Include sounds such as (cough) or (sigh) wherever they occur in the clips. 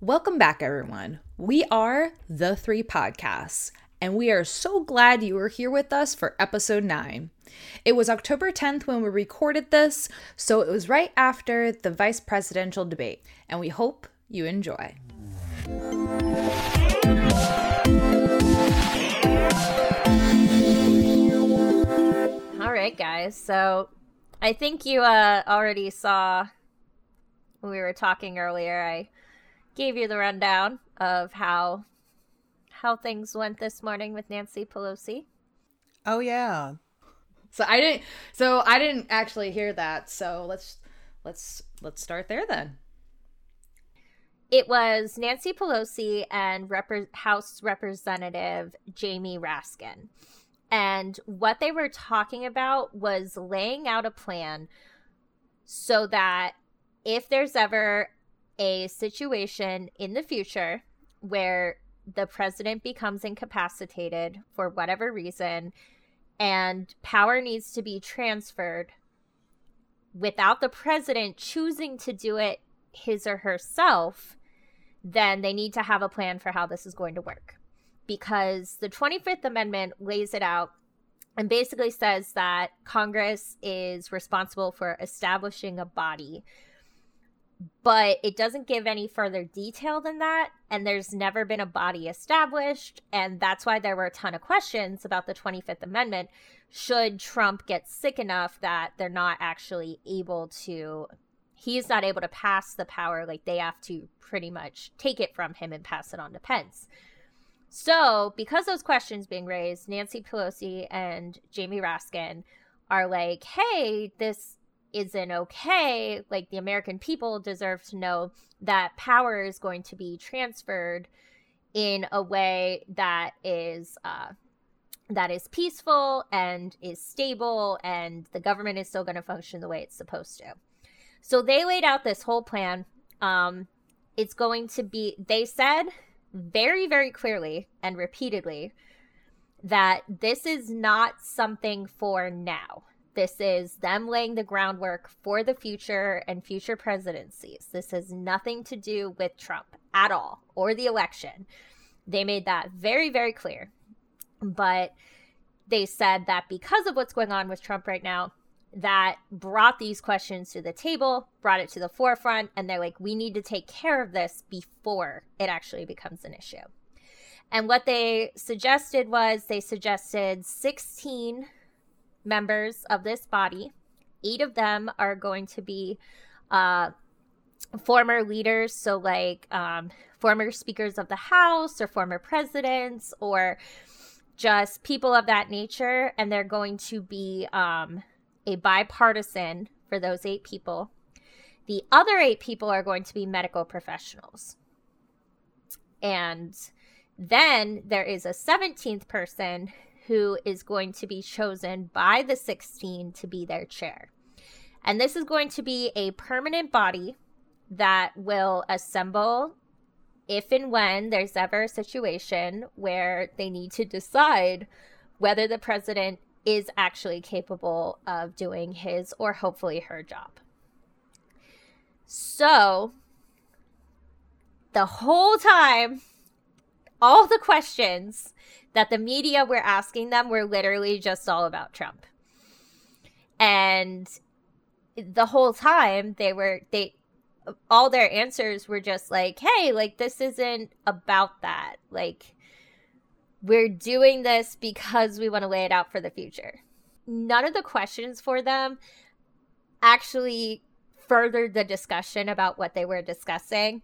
Welcome back, everyone. We are The Three Podcasts, and we are so glad you are here with us for episode 9. It was October 10th when we recorded this, so it was right after the vice presidential debate, and we hope you enjoy. All right, guys. So I think you uh, already saw when we were talking earlier. I gave you the rundown of how how things went this morning with Nancy Pelosi. Oh yeah. So I didn't so I didn't actually hear that. So let's let's let's start there then. It was Nancy Pelosi and Rep- House Representative Jamie Raskin. And what they were talking about was laying out a plan so that if there's ever a situation in the future where the president becomes incapacitated for whatever reason and power needs to be transferred without the president choosing to do it his or herself, then they need to have a plan for how this is going to work. Because the 25th Amendment lays it out and basically says that Congress is responsible for establishing a body but it doesn't give any further detail than that. And there's never been a body established. And that's why there were a ton of questions about the 25th Amendment. Should Trump get sick enough that they're not actually able to, he's not able to pass the power, like they have to pretty much take it from him and pass it on to Pence. So, because those questions being raised, Nancy Pelosi and Jamie Raskin are like, hey, this isn't okay. Like the American people deserve to know that power is going to be transferred in a way that is uh, that is peaceful and is stable, and the government is still going to function the way it's supposed to. So they laid out this whole plan. Um, it's going to be. They said very, very clearly and repeatedly that this is not something for now this is them laying the groundwork for the future and future presidencies. This has nothing to do with Trump at all or the election. They made that very, very clear. But they said that because of what's going on with Trump right now, that brought these questions to the table, brought it to the forefront, and they're like, we need to take care of this before it actually becomes an issue. And what they suggested was they suggested 16 members of this body. Eight of them are going to be uh, former leaders, so like um, former speakers of the House or former presidents or just people of that nature. And they're going to be um, a bipartisan for those eight people. The other eight people are going to be medical professionals. And then there is a 17th person who is going to be chosen by the 16 to be their chair. And this is going to be a permanent body that will assemble if and when there's ever a situation where they need to decide whether the president is actually capable of doing his or hopefully her job. So, the whole time, all the questions that the media were asking them were literally just all about Trump. And the whole time they were they all their answers were just like, "Hey, like this isn't about that. Like we're doing this because we want to lay it out for the future." None of the questions for them actually furthered the discussion about what they were discussing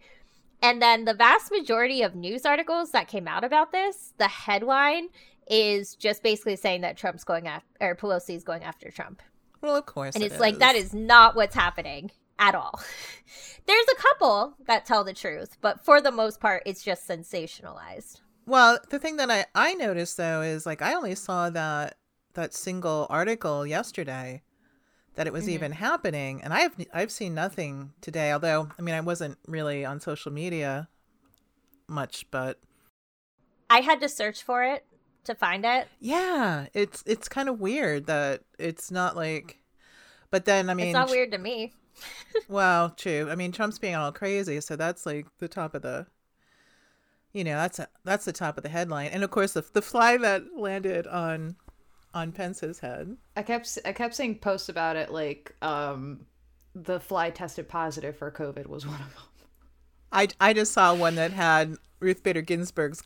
and then the vast majority of news articles that came out about this, the headline is just basically saying that Trump's going after, or Pelosi is going after Trump. Well, of course. And it's it like, that is not what's happening at all. (laughs) There's a couple that tell the truth, but for the most part, it's just sensationalized. Well, the thing that I, I noticed though is like I only saw that that single article yesterday that it was mm-hmm. even happening and i've i've seen nothing today although i mean i wasn't really on social media much but i had to search for it to find it yeah it's it's kind of weird that it's not like but then i mean it's not weird to me (laughs) well, true. I mean, Trump's being all crazy, so that's like the top of the you know, that's a, that's the top of the headline. And of course the the fly that landed on on Pence's head. I kept I kept seeing posts about it like um the fly tested positive for COVID was (laughs) one of them. I, I just saw one that had Ruth Bader Ginsburg's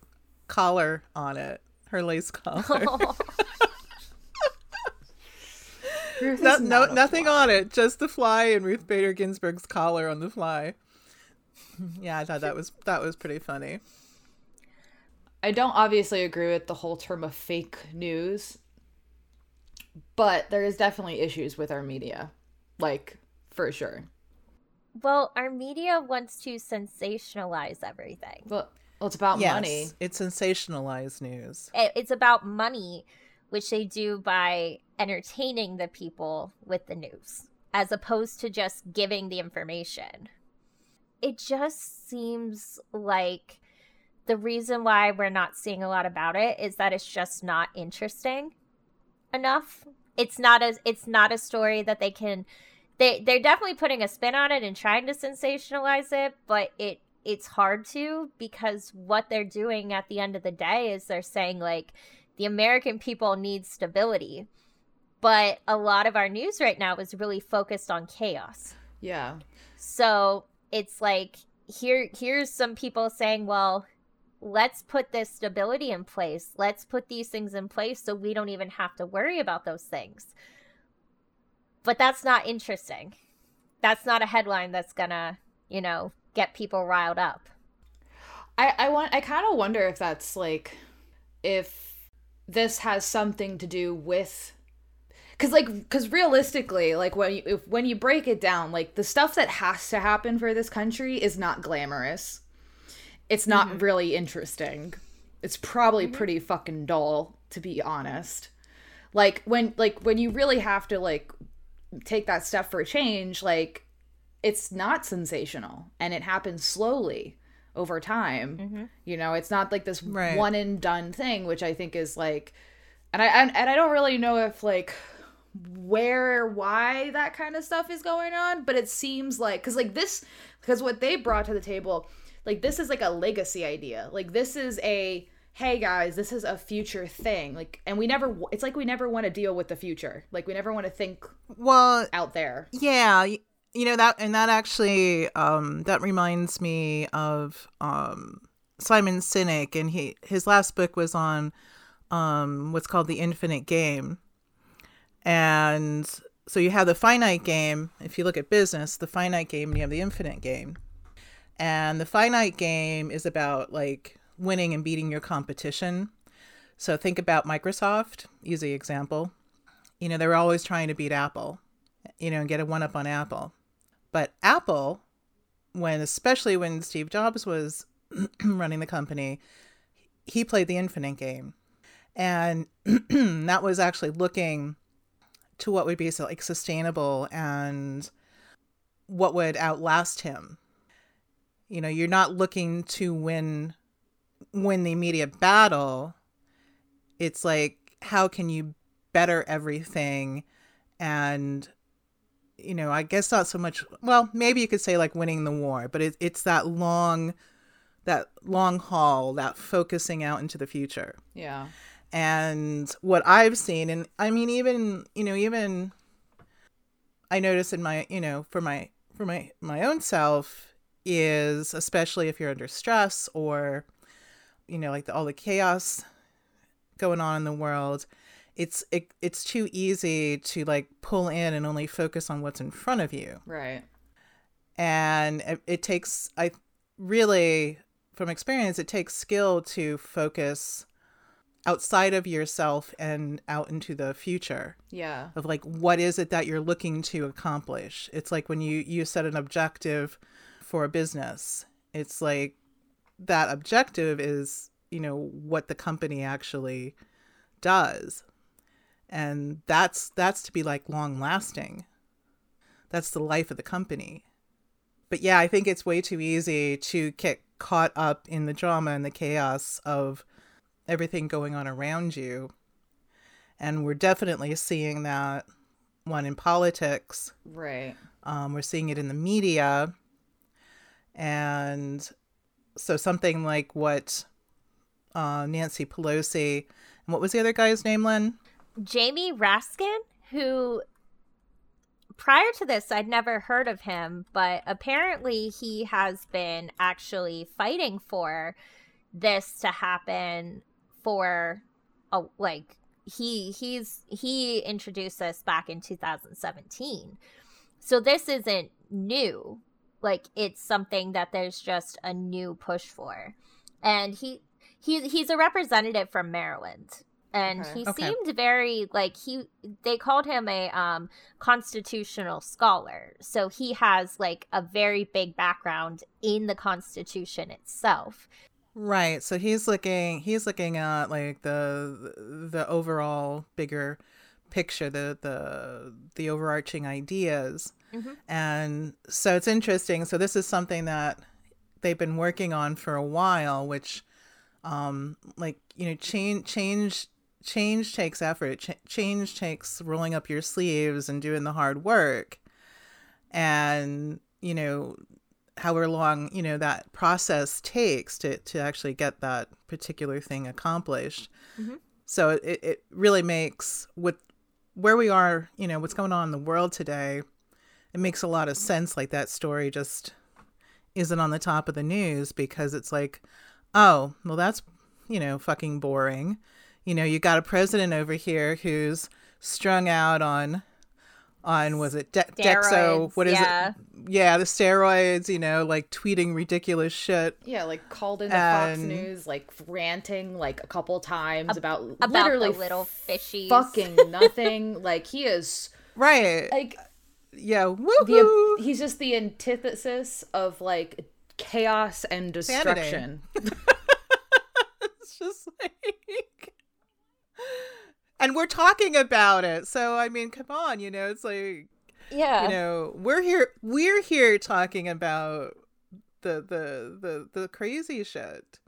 collar on it, her lace collar. (laughs) (laughs) Oh. no, no nothing fly. on it, just the fly and Ruth Bader Ginsburg's collar on the fly. yeah, I thought that was that was pretty funny. I don't obviously agree with the whole term of fake news, but there is definitely issues with our media, like for sure. Well, our media wants to sensationalize everything. Well, well it's about yes, money. It's sensationalized news. It's about money, which they do by entertaining the people with the news, as opposed to just giving the information. It just seems like the reason why we're not seeing a lot about it is that it's just not interesting enough. It's not as it's not a story that they can they they're definitely putting a spin on it and trying to sensationalize it, but it it's hard to because what they're doing at the end of the day is they're saying like the American people need stability. But a lot of our news right now is really focused on chaos. Yeah. So it's like here here's some people saying, well, let's put this stability in place. Let's put these things in place so we don't even have to worry about those things. But that's not interesting. That's not a headline that's gonna, you know, get people riled up. I I want I kind of wonder if that's like if this has something to do with because like because realistically like when you if, when you break it down like the stuff that has to happen for this country is not glamorous it's not mm-hmm. really interesting. It's probably mm-hmm. pretty fucking dull, to be honest. Like when like when you really have to like take that step for a change, like it's not sensational and it happens slowly over time. Mm-hmm. You know, it's not like this right. one and done thing, which I think is like and I and, and I don't really know if like where why that kind of stuff is going on, but it seems like cuz like this because what they brought to the table like this is like a legacy idea. Like this is a hey guys this is a future thing. Like and we never it's like we never want to deal with the future. Like we never want to think well out there. yeah you know that and that actually um that reminds me of um simon sinek and he his last book was on um what's called the infinite game. And so you have the finite game if you look at business the finite game and you have the infinite game and the finite game is about like winning and beating your competition. So think about Microsoft, easy example. You know, they're always trying to beat Apple, you know, and get a one up on Apple. But Apple, when especially when Steve Jobs was (clears throat) running the company, he played the infinite game. And (clears throat) that was actually looking to what would be so like sustainable and what would outlast him you know you're not looking to win win the immediate battle. It's like how can you better everything? And you know i guess not so much well maybe you could say like winning the war but it, it's that long that long haul that focusing out into the future. Yeah. And what i've seen and i mean even you know even i notice in my you know for my for my my own self is especially if you're under stress or you know like the, all the chaos going on in the world it's it, it's too easy to like pull in and only focus on what's in front of you. Right. And it, it takes i really from experience it takes skill to focus outside of yourself and out into the future yeah. of like what is it that you're looking to accomplish? It's like when you you set an objective for a business. It's like that objective is, you know, what the company actually does. And that's that's to be like long lasting. That's the life of the company. But yeah, I think it's way too easy to get caught up in the drama and the chaos of everything going on around you. And we're definitely seeing that one in politics. Right. Um, we're seeing it in the media. And so something like what uh, Nancy Pelosi and what was the other guy's name, Len? Jamie Raskin, who prior to this I'd never heard of him, but apparently he has been actually fighting for this to happen for a like he he's he introduced this back in 2017. So this isn't new. Like it's something that there's just a new push for. And he he he's a representative from Maryland. And Okay. he Okay. seemed very like he they called him a um constitutional scholar. So he has like a very big background in the constitution itself. Right. So he's looking he's looking at like the the overall bigger picture, the the the overarching ideas. Mhm. And so it's interesting. So this is something that they've been working on for a while, which um like, you know, change change change takes effort. Ch- change takes rolling up your sleeves and doing the hard work. And, you know, however long you know that process takes to to actually get that particular thing accomplished Mhm. so it, it really makes with where we are you know what's going on in the world today it makes a lot of sense like that story just isn't on the top of the news because it's like oh well that's you know fucking boring. You know you got a president over here who's strung out on on was it De- Dexo? What is yeah. it? yeah. The steroids you know like tweeting ridiculous shit. Yeah, like called into Fox And- News, like ranting like a couple times about, About literally the little fishy, fucking nothing. (laughs) like he is right. like yeah the he's just the antithesis of like chaos and destruction. (laughs) it's just like (laughs) and we're talking about it so i mean come on you know it's like Yeah. you know we're here we're here talking about the the the the crazy shit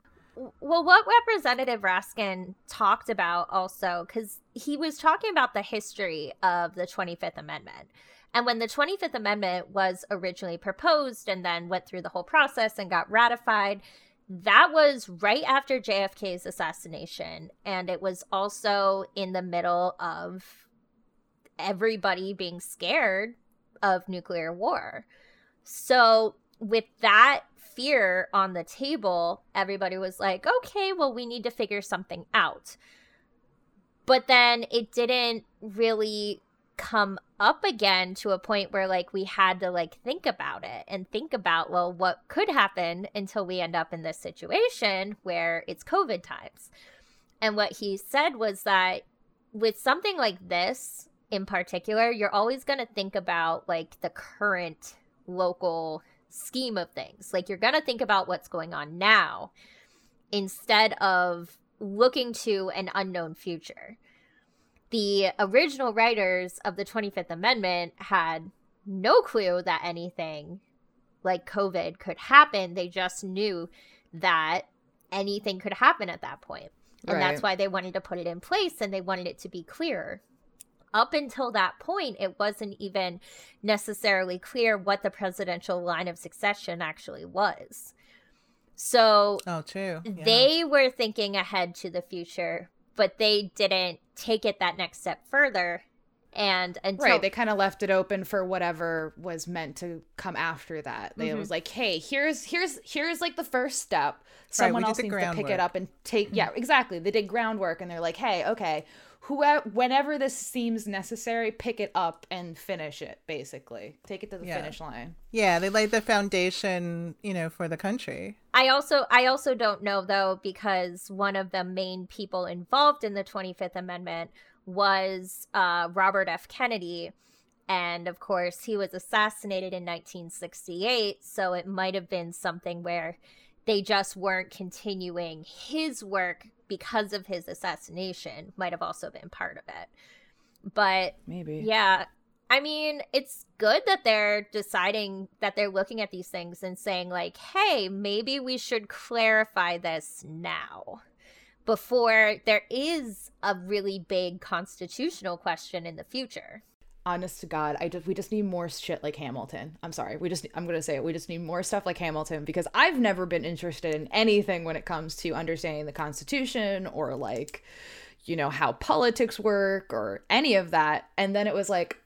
Well, what Representative Raskin talked about also, because he was talking about the history of the 25th Amendment. And when the 25th Amendment was originally proposed and then went through the whole process and got ratified, that was right after JFK's assassination. And it was also in the middle of everybody being scared of nuclear war. So, with that fear on the table, everybody was like, okay, well, we need to figure something out. But then it didn't really come up again to a point where like we had to like think about it and think about well what could happen until we end up in this situation where it's covid times. And what he said was that with something like this in particular you're always going to think about like the current local scheme of things. Like you're going to think about what's going on now instead of looking to an unknown future the original writers of the 25th Amendment had no clue that anything like COVID could happen. They just knew that anything could happen at that point. And that's why they wanted to put it in place and they wanted it to be clear. Up until that point, it wasn't even necessarily clear what the presidential line of succession actually was. So oh true yeah. they were thinking ahead to the future, but they didn't take it that next step further. And until Right, they kind of left it open for whatever was meant to come after that. They Mhm. was like, "Hey, here's here's here's like the first step. Someone we did else the needs to pick it up and take yeah, exactly. They did groundwork and they're like, "Hey, okay, whoever whenever this seems necessary, pick it up and finish it, basically. Take it to the Yeah. finish line." yeah they laid the foundation you know for the country I also I also don't know though because one of the main people involved in the 25th Amendment was uh, Robert F. Kennedy, and of course he was assassinated in 1968. So it might have been something where they just weren't continuing his work because of his assassination. Might have also been part of it, but Maybe. yeah. I mean, it's good that they're deciding that they're looking at these things and saying, like, hey, maybe we should clarify this now before there is a really big constitutional question in the future. Honest to God, I just we just need more shit like Hamilton. I'm sorry. We just I'm gonna say it. We just need more stuff like Hamilton because I've never been interested in anything when it comes to understanding the Constitution or like, you know, how politics work or any of that. And then it was like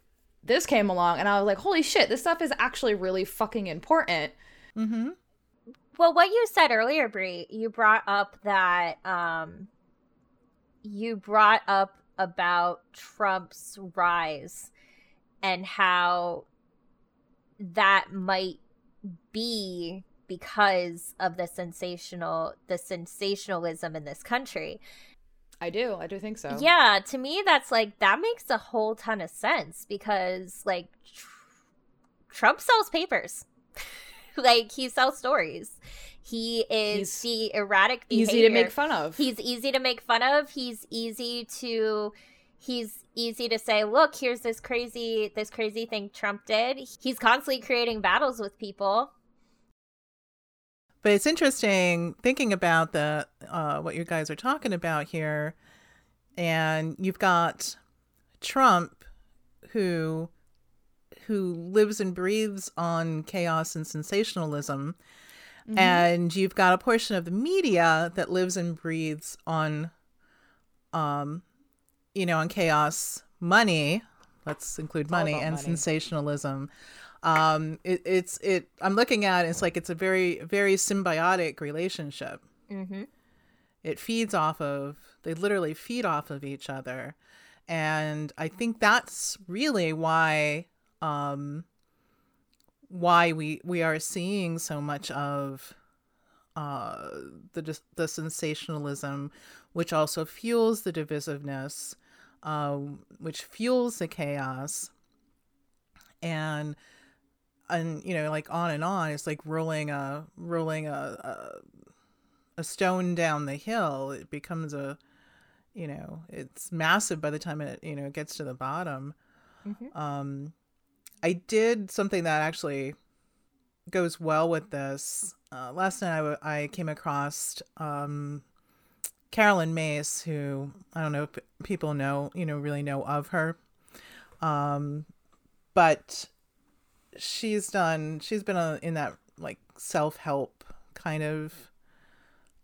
this came along and I was like, holy shit, this stuff is actually really fucking important. Mm-hmm. Well, what you said earlier, Brie, you brought up that um you brought up about Trump's rise and how that might be because of the sensational the sensationalism in this country. I do. I do think so. Yeah, to me that's like that makes a whole ton of sense because like tr- Trump sells papers. (laughs) like he sells stories. He is He's the erratic behavior. Easy to make fun of. He's easy to make fun of. He's easy to he's easy to say, look, here's this crazy this crazy thing Trump did. He's constantly creating battles with people. But it's interesting thinking about the uh, what you guys are talking about here, and you've got Trump, who who lives and breathes on chaos and sensationalism, Mm-hmm. and you've got a portion of the media that lives and breathes on, um, you know, on chaos, money. Let's include money and money. sensationalism. Um, it, it's it. I'm looking at it, it's like it's a very very symbiotic relationship. Mm-hmm. It feeds off of. They literally feed off of each other, and I think that's really why. Um, why we we are seeing so much of uh the the sensationalism which also fuels the divisiveness um which fuels the chaos. And and you know like on and on it's like rolling a rolling a, a a stone down the hill. It becomes a you know it's massive by the time it you know gets to the bottom. Mhm. um i did something that actually goes well with this. Uh, last night I, w- I came across um Caroline Myss who i don't know if people know you know really know of her. Um but she's done she's been a, in that like self-help kind of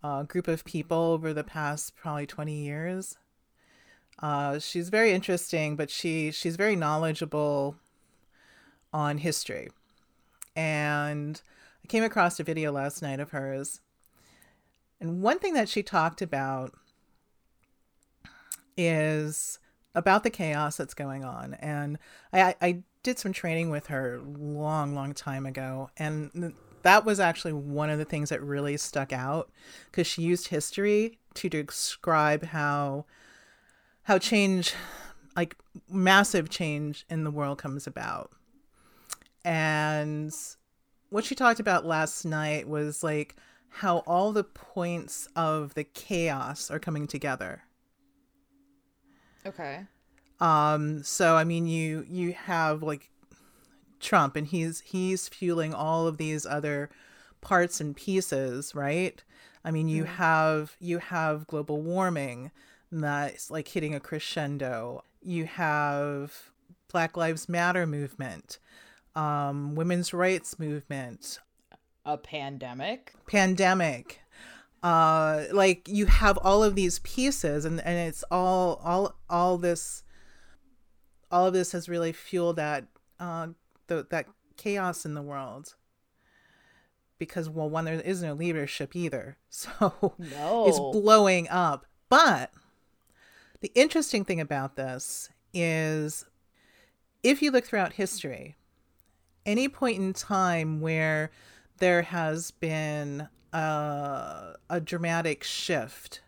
uh, group of people over the past probably 20 years. Uh, she's very interesting but she she's very knowledgeable on history. And i came across a video last night of hers and one thing that she talked about is about the chaos that's going on. And i i did some training with her long long time ago. And that was actually one of the things that really stuck out because she used history to describe how how change like massive change in the world comes about. And what she talked about last night was like how all the points of the chaos are coming together. Okay. um so i mean you you have like trump and he's he's fueling all of these other parts and pieces right? I mean you have you have global warming that's like hitting a crescendo. You have black lives matter movement um women's rights movement A pandemic. pandemic uh like you have all of these pieces and and it's all all all this all of this has really fueled that uh the, that chaos in the world because well one there is no leadership either (laughs) so No. it's blowing up but the interesting thing about this is if you look throughout history any point in time where there has been a, a dramatic shift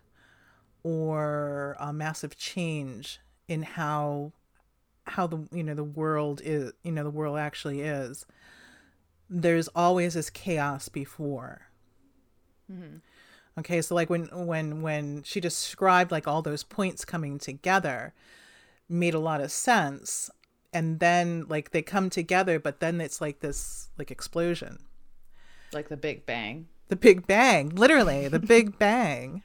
or a massive change in how how the you know the world is you know the world actually is. There's always this chaos before. Mm-hmm. Okay so like when when when she described like all those points coming together made a lot of sense. And then like they come together but then it's like this like explosion like the Big Bang. the big bang literally the (laughs) big bang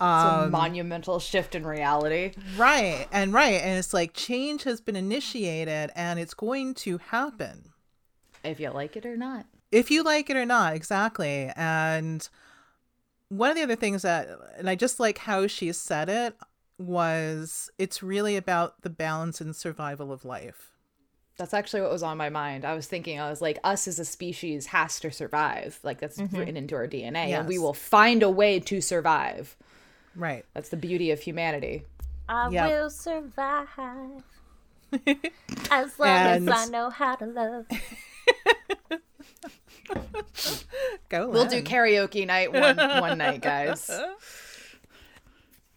a um, monumental shift in reality. Right. And right. And it's like change has been initiated and it's going to happen. If you like it or not. If you like it or not, exactly. And one of the other things that, and I just like how she said it, was it's really about the balance and survival of life. That's actually what was on my mind. I was thinking, I was like, us as a species has to survive. Like, that's mm-hmm. written into our DNA, yes. and we will find a way to survive. Right. That's the beauty of humanity. I yep. will survive (laughs) as long and... as I know how to love. (laughs) Go. We'll do karaoke night one one night, guys. (laughs)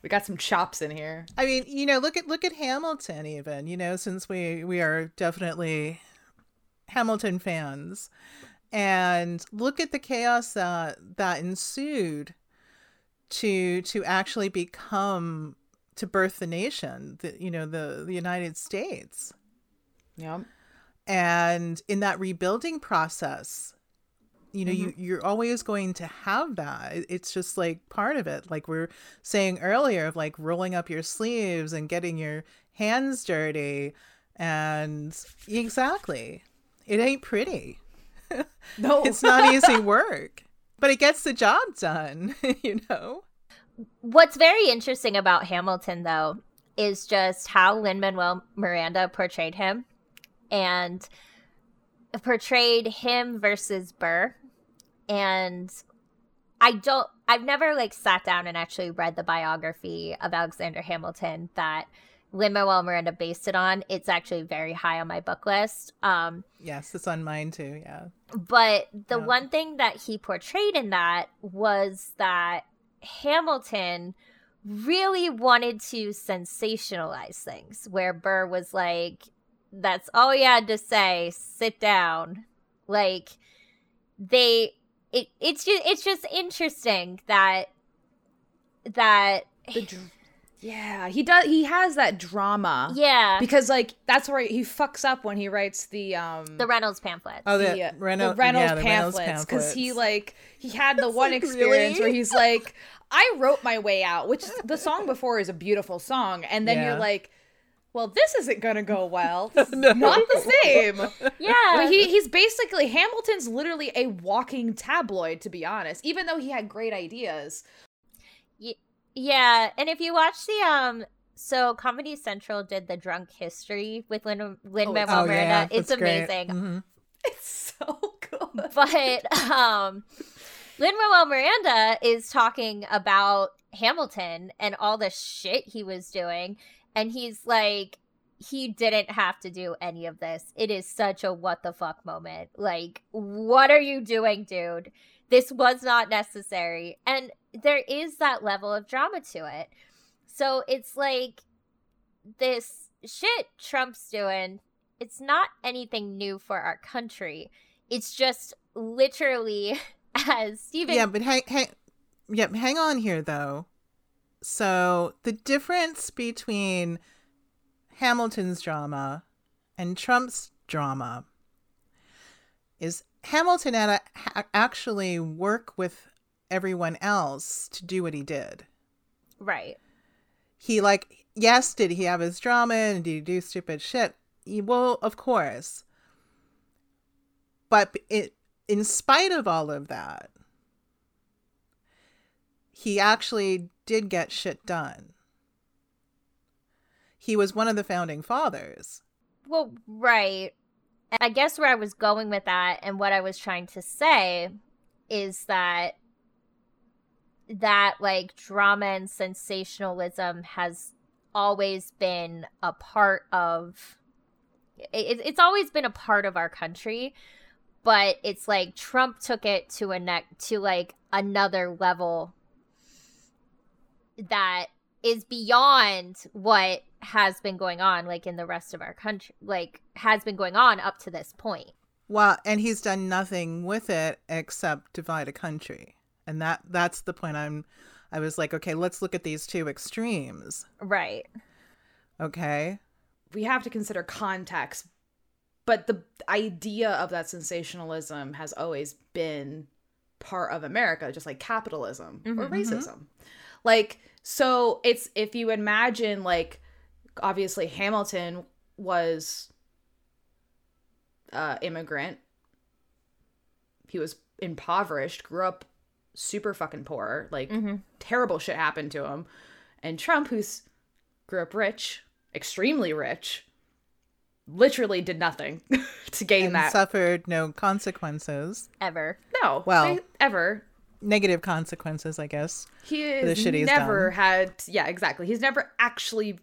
We got some chops in here. I mean, you know, look at look at Hamilton even, you know, since we we are definitely Hamilton fans. And look at the chaos that that ensued to to actually become to birth the nation, the you know, the the United States. Yeah. And in that rebuilding process, you know mm-hmm. you you're always going to have that. It's just like part of it. Like we're saying earlier of like rolling up your sleeves and getting your hands dirty and exactly. It ain't pretty. (laughs) No. It's not easy work but it gets the job done (laughs) you know? What's very interesting about hamilton though is just how lin manuel miranda portrayed him and portrayed him versus burr and I don't I've never like sat down and actually read the biography of Alexander Hamilton that Lin Manuel Miranda based it on. It's actually very high on my book list. Um Yes, it's on mine too, yeah. But the yeah. one thing that he portrayed in that was that Hamilton really wanted to sensationalize things where Burr was like that's all he had to say, sit down. Like they it it's just it's just interesting that that the dr- yeah he does he has that drama yeah because like that's where he fucks up when he writes the um the reynolds pamphlets oh the, the, uh, Reynolds, the reynolds yeah, pamphlets because he like he had the one like, experience really? where he's like (laughs) i wrote my way out which the song before is a beautiful song and then yeah. you're like well, this isn't gonna go well. (laughs) no. Not the same. (laughs) Yeah. But he, he's basically Hamilton's literally a walking tabloid, to be honest, even though he had great ideas. Yeah, and if you watch the um so Comedy Central did the drunk history with Lin Lin oh, Manuel oh, Miranda. Yeah, it's amazing. Mm-hmm. It's so good. But um Lin Manuel Miranda is talking about Hamilton and all the shit he was doing and he's like he didn't have to do any of this. It is such a what the fuck moment. Like, what are you doing, dude? This was not necessary. And there is that level of drama to it. So it's like this shit Trump's doing, it's not anything new for our country. It's just literally (laughs) as Stephen Yeah, but hang hang yeah, hang on here though. So the difference between Hamilton's drama and Trump's drama is Hamilton had to actually work with everyone else to do what he did. Right. He like yes, did he have his drama and did he do stupid shit? He, well, of course. But it in spite of all of that, he actually did get shit done. He was one of the founding fathers. Well, right. I guess where I was going with that and what I was trying to say is that that like drama and sensationalism has always been a part of it, it's always been a part of our country but it's like trump took it to a neck to like another level that is beyond what has been going on like in the rest of our country like has been going on up to this point. Well and he's done nothing with it except divide a country. And that that's the point i'm i was like okay let's look at these two extremes. Right. Okay. We have to consider context but the idea of that sensationalism has always been part of America, just like capitalism or Mhm. racism. Like, so it's if you imagine, like, obviously Hamilton was uh immigrant. He was impoverished, grew up super fucking poor, like hmm terrible shit happened to him. And Trump, who's grew up rich, extremely rich, literally did nothing (laughs) to gain and that. suffered no consequences, Ever. no, Well- they- ever. Negative consequences, I guess. He has he's never done. had. Yeah, exactly. He's never actually.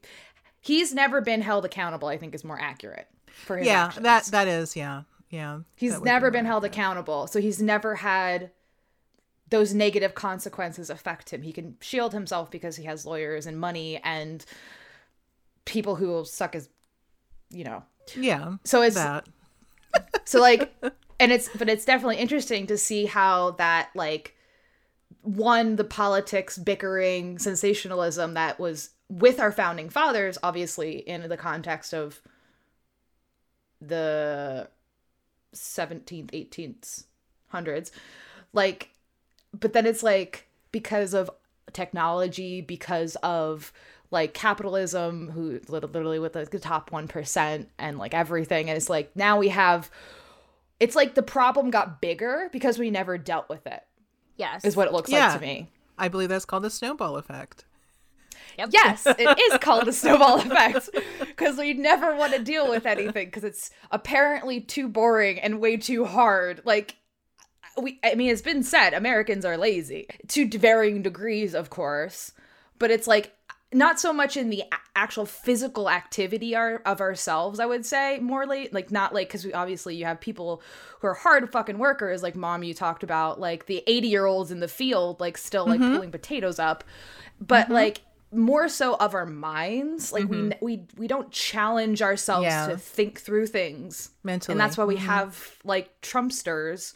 He's never been held accountable. I think is more accurate for his yeah, actions. that that is yeah, yeah. He's would be never been held accountable. So he's never had those negative consequences affect him. He can shield himself because he has lawyers and money and people who will suck his, you know. Yeah, So it's that. (laughs) so like and it's but it's definitely interesting to see how that like one the politics bickering sensationalism that was with our founding fathers obviously in the context of the 17th 18th hundreds. Like but then it's like because of technology because of like capitalism who literally with like the top 1% and like everything. And it's like now we have it's like the problem got bigger because we never dealt with it Yes. is what it looks Yeah. like to me I believe that's called the snowball effect. Yep. yes it (laughs) is called the snowball effect because we never want to deal with anything because it's apparently too boring and way too hard like we i mean it's been said americans are lazy to varying degrees of course but it's like not so much in the actual physical activity our, of ourselves i would say more late like not like because we obviously you have people who are hard fucking workers like mom you talked about like the 80 year olds in the field like still like mm-hmm. pulling potatoes up. But mm-hmm. like more so of our minds like we mm-hmm. we we don't challenge ourselves Yeah. to think through things. Mentally. and that's why we have like trumpsters.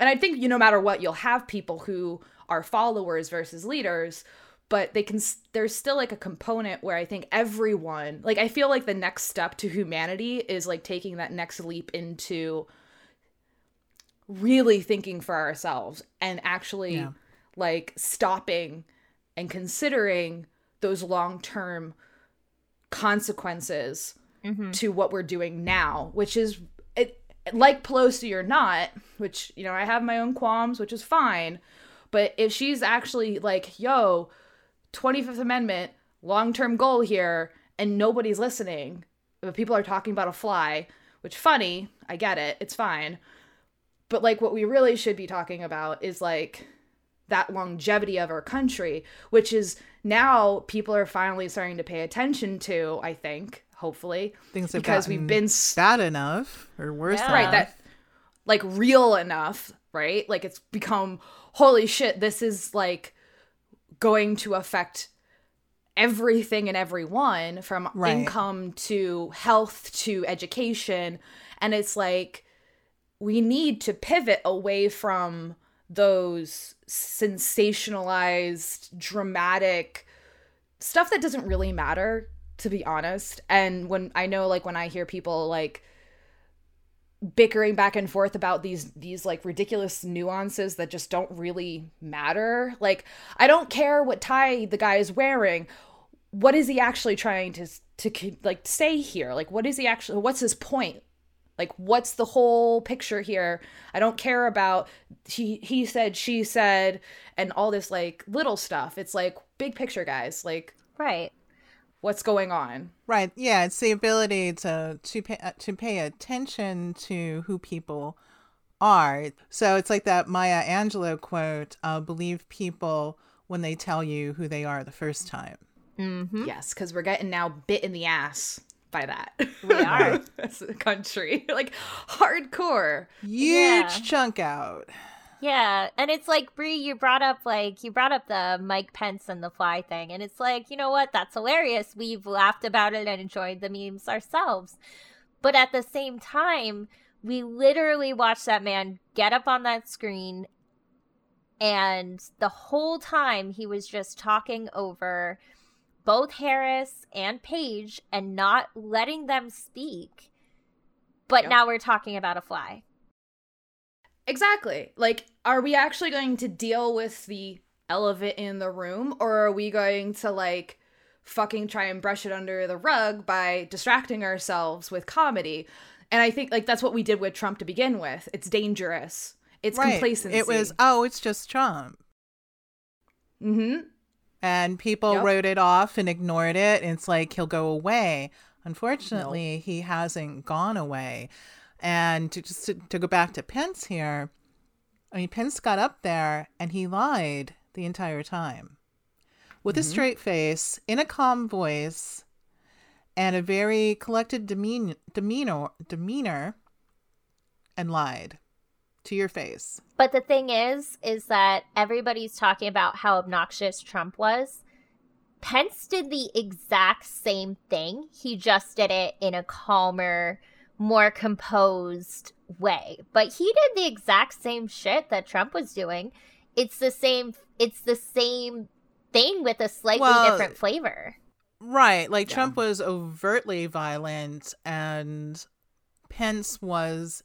And i think you no matter what you'll have people who are followers versus leaders but they can there's still like a component where i think everyone like i feel like the next step to humanity is like taking that next leap into really thinking for ourselves and actually Yeah. like stopping and considering those long-term consequences mm-hmm. to what we're doing now, which is it like Pelosi or not, which you know, I have my own qualms, which is fine, but if she's actually like, yo, 25th Amendment, long-term goal here and nobody's listening, but people are talking about a fly, which funny, I get it, it's fine. But like what we really should be talking about is like that longevity of our country, which is now people are finally starting to pay attention to, I think, hopefully. Things have because we've been bad enough or worse Yeah. right that like real enough, right? Like it's become holy shit, this is like going to affect everything and everyone from Right. income to health to education and it's like we need to pivot away from those sensationalized dramatic stuff that doesn't really matter to be honest and when i know like when i hear people like bickering back and forth about these these like ridiculous nuances that just don't really matter. Like i don't care what tie the guy is wearing. What is he actually trying to to like say here? Like what is he actually what's his point? Like what's the whole picture here? I don't care about he he said she said and all this like little stuff. It's like big picture guys. Like Right. What's going on Right. Yeah, it's the ability to to pay uh, to pay attention to who people are. So it's like that Maya Angelou quote, uh, believe people when they tell you who they are the first time. Mm-hmm. yes because we're getting now bit in the ass by that We (laughs) are. as a country (laughs) like hardcore Huge Yeah. chunk out. Yeah, and it's like Brie, you brought up like you brought up the Mike Pence and the fly thing, and it's like you know what? That's hilarious. We've laughed about it and enjoyed the memes ourselves, but at the same time, we literally watched that man get up on that screen, and the whole time he was just talking over both Harris and Page and not letting them speak. But Yep. now we're talking about a fly. Exactly. Like, are we actually going to deal with the elephant in the room, or are we going to like fucking try and brush it under the rug by distracting ourselves with comedy? And I think like that's what we did with Trump to begin with. It's dangerous. It's Right. complacency. It was, oh, it's just Trump. Mm-hmm. And people Yep. wrote it off and ignored it. And it's like he'll go away. Unfortunately, he hasn't gone away. And to just to, to go back to Pence here, I mean, Pence got up there and he lied the entire time with a mm-hmm. straight face, in a calm voice, and a very collected demean- demeanor, demeanor, and lied to your face. But the thing is, is that everybody's talking about how obnoxious Trump was. Pence did the exact same thing. He just did it in a calmer, more composed way. But he did the exact same shit that Trump was doing. It's the same it's the same thing with a slightly Well, different flavor. Right. Like Yeah. Trump was overtly violent and Pence was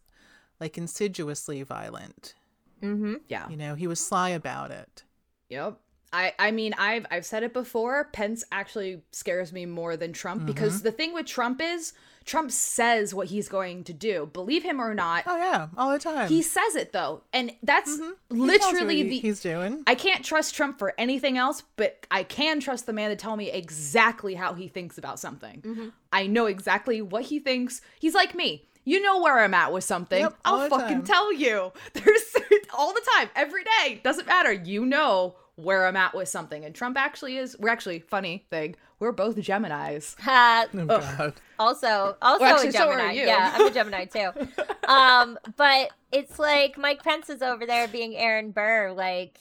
like insidiously violent. Mhm. Yeah. You know, he was sly about it. Yep. I, I mean I've I've said it before. Pence actually scares me more than Trump because Mm-hmm. the thing with Trump is Trump says what he's going to do. Believe him or not, Oh yeah, all the time. he says it though, and that's He tells you what literally he- the. he's doing. I can't trust Trump for anything else, but I can trust the man to tell me exactly how he thinks about something. I know exactly what he thinks. He's like me. You know where I'm at with something. Yep, I'll fucking time. tell you. (laughs) There's (laughs) all the time, every day. Doesn't matter. You know where I'm at with something. And Trump actually is. We're actually funny thing. We're both Gemini's. (laughs) Ha, oh god. Also, also actually, a Gemini. you. yeah, I'm a Gemini too. (laughs) um, but it's like Mike Pence is over there being Aaron Burr. Like,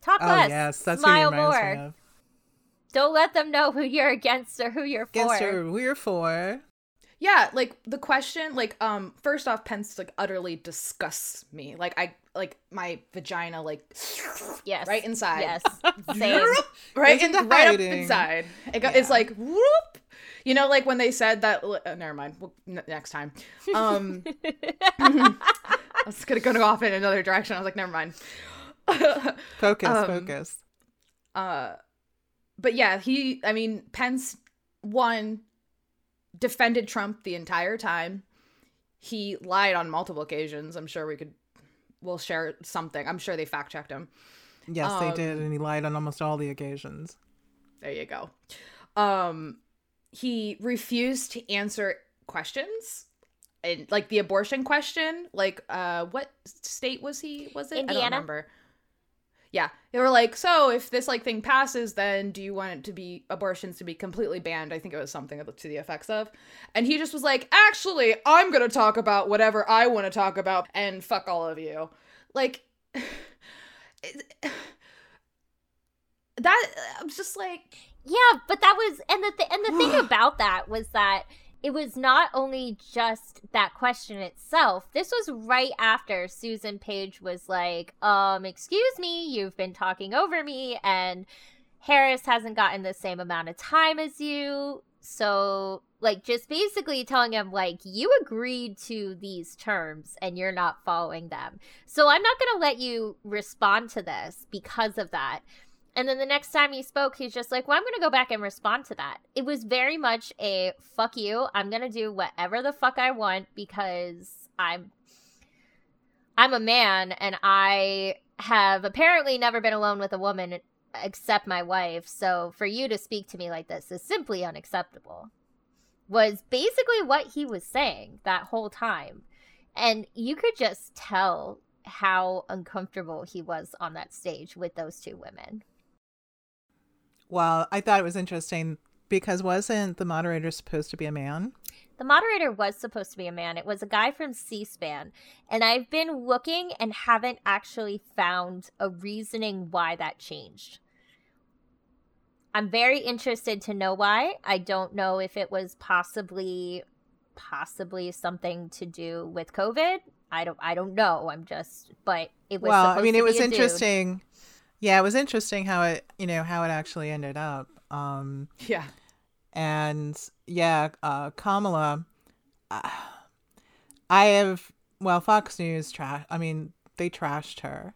talk Oh less, yes, that's smile what more. Don't let them know who you're against or who you're Against for. her we're for. Yeah, like the question, like, um, first off, Pence like utterly disgusts me. Like I like my vagina like Yes, right inside. Yes, (laughs) same. right, Goes in, into right up inside. It go, It's like whoop. You know, like when they said that. Uh, never mind. Well, n- next time. Um, (laughs) I was gonna go off in another direction. I was like, never mind. (laughs) Focus, Um, focus. uh, but yeah, he. I mean, Pence one defended Trump the entire time. He lied on multiple occasions. I'm sure we could. We'll share something. I'm sure they fact checked him. Yes, they um, did, and he lied on almost all the occasions. There you go. Um he refused to answer questions. And like the abortion question, like uh what state was he was it? I don't Indiana. remember. Yeah. They were like, so if this like thing passes, then do you want it to be abortions to be completely banned? I think it was something to the effects of. And he just was like, actually, I'm gonna talk about whatever I want to talk about and fuck all of you. Like (sighs) (sighs) that I'm just like Yeah, but that was and the th- and the thing (sighs) about that was that it was not only just that question itself. This was right after Susan Page was like, "Um, excuse me, you've been talking over me and Harris hasn't gotten the same amount of time as you." So, like just basically telling him like, "You agreed to these terms and you're not following them." So, I'm not going to let you respond to this because of that. And then the next time he spoke, he's just like, well, I'm going to go back and respond to that. It was very much a fuck you. I'm going to do whatever the fuck I want because I'm I'm a man and I have apparently never been alone with a woman except my wife. So for you to speak to me like this is simply unacceptable. Was basically what he was saying that whole time. And you could just tell how uncomfortable he was on that stage with those two women. Well, I thought it was interesting because wasn't the moderator supposed to be a man? The moderator was supposed to be a man. It was a guy from C SPAN. And I've been looking and haven't actually found a reasoning why that changed. I'm very interested to know why. I don't know if it was possibly possibly something to do with COVID. I don't I don't know. I'm just but it was well, I mean, it was interesting. dude. Yeah, it was interesting how it, you know, how it actually ended up. Um, yeah. and yeah, uh, Kamala, uh, I have, well, Fox News trash. I mean, they trashed her.